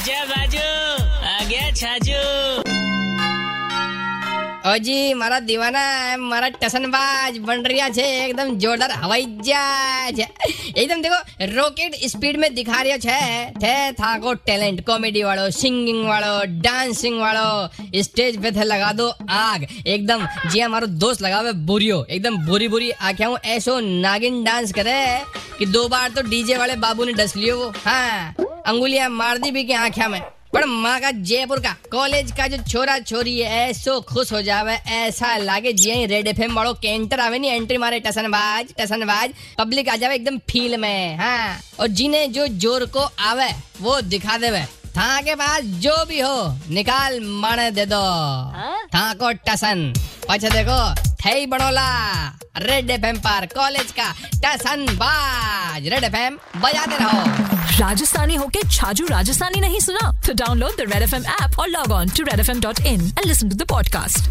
आजा बाजू आ गया छाजू। ओ जी, मारा दीवाना, मारा टसनबाज बन छे, एकदम जोरदार हवाई जहाज़। एकदम देखो रॉकेट स्पीड में दिखा रियो छे। थे था को टैलेंट कॉमेडी वालो सिंगिंग वालो डांसिंग वालो। स्टेज पे थे लगा दो आग। एकदम, जी हमारो दोस्त लगावे बुरियो। एकदम बुरी बुरी आख्या ऐसो नागिन डांस करे, कि दो बार तो डीजे वाले बाबू ने डस लियो वो। हाँ। अंगुलियाँ मार दी भी के आख्या में पर माँ का जयपुर का कॉलेज का जो छोरा छोरी है ऐसो खुश हो जावे ऐसा लागे जी रेड एफ़ एम वालों केंटर आवे नहीं एंट्री मारे टसनबाज टसनबाज। पब्लिक आ जावे एकदम फील में हाँ। और जिन्हें जो ज़ोर को आवे वो दिखा देवे। था के पास जो भी हो निकाल माने दे दो। था को टसन। पछ देखो थे बनोला। रेड एफएम पर कॉलेज का टसन बाज। रेड एफ़ एम बजाते रहो। राजस्थानी होके छाजू राजस्थानी नहीं सुना? तो download the red F M app और log on to red F M dot in and listen to the podcast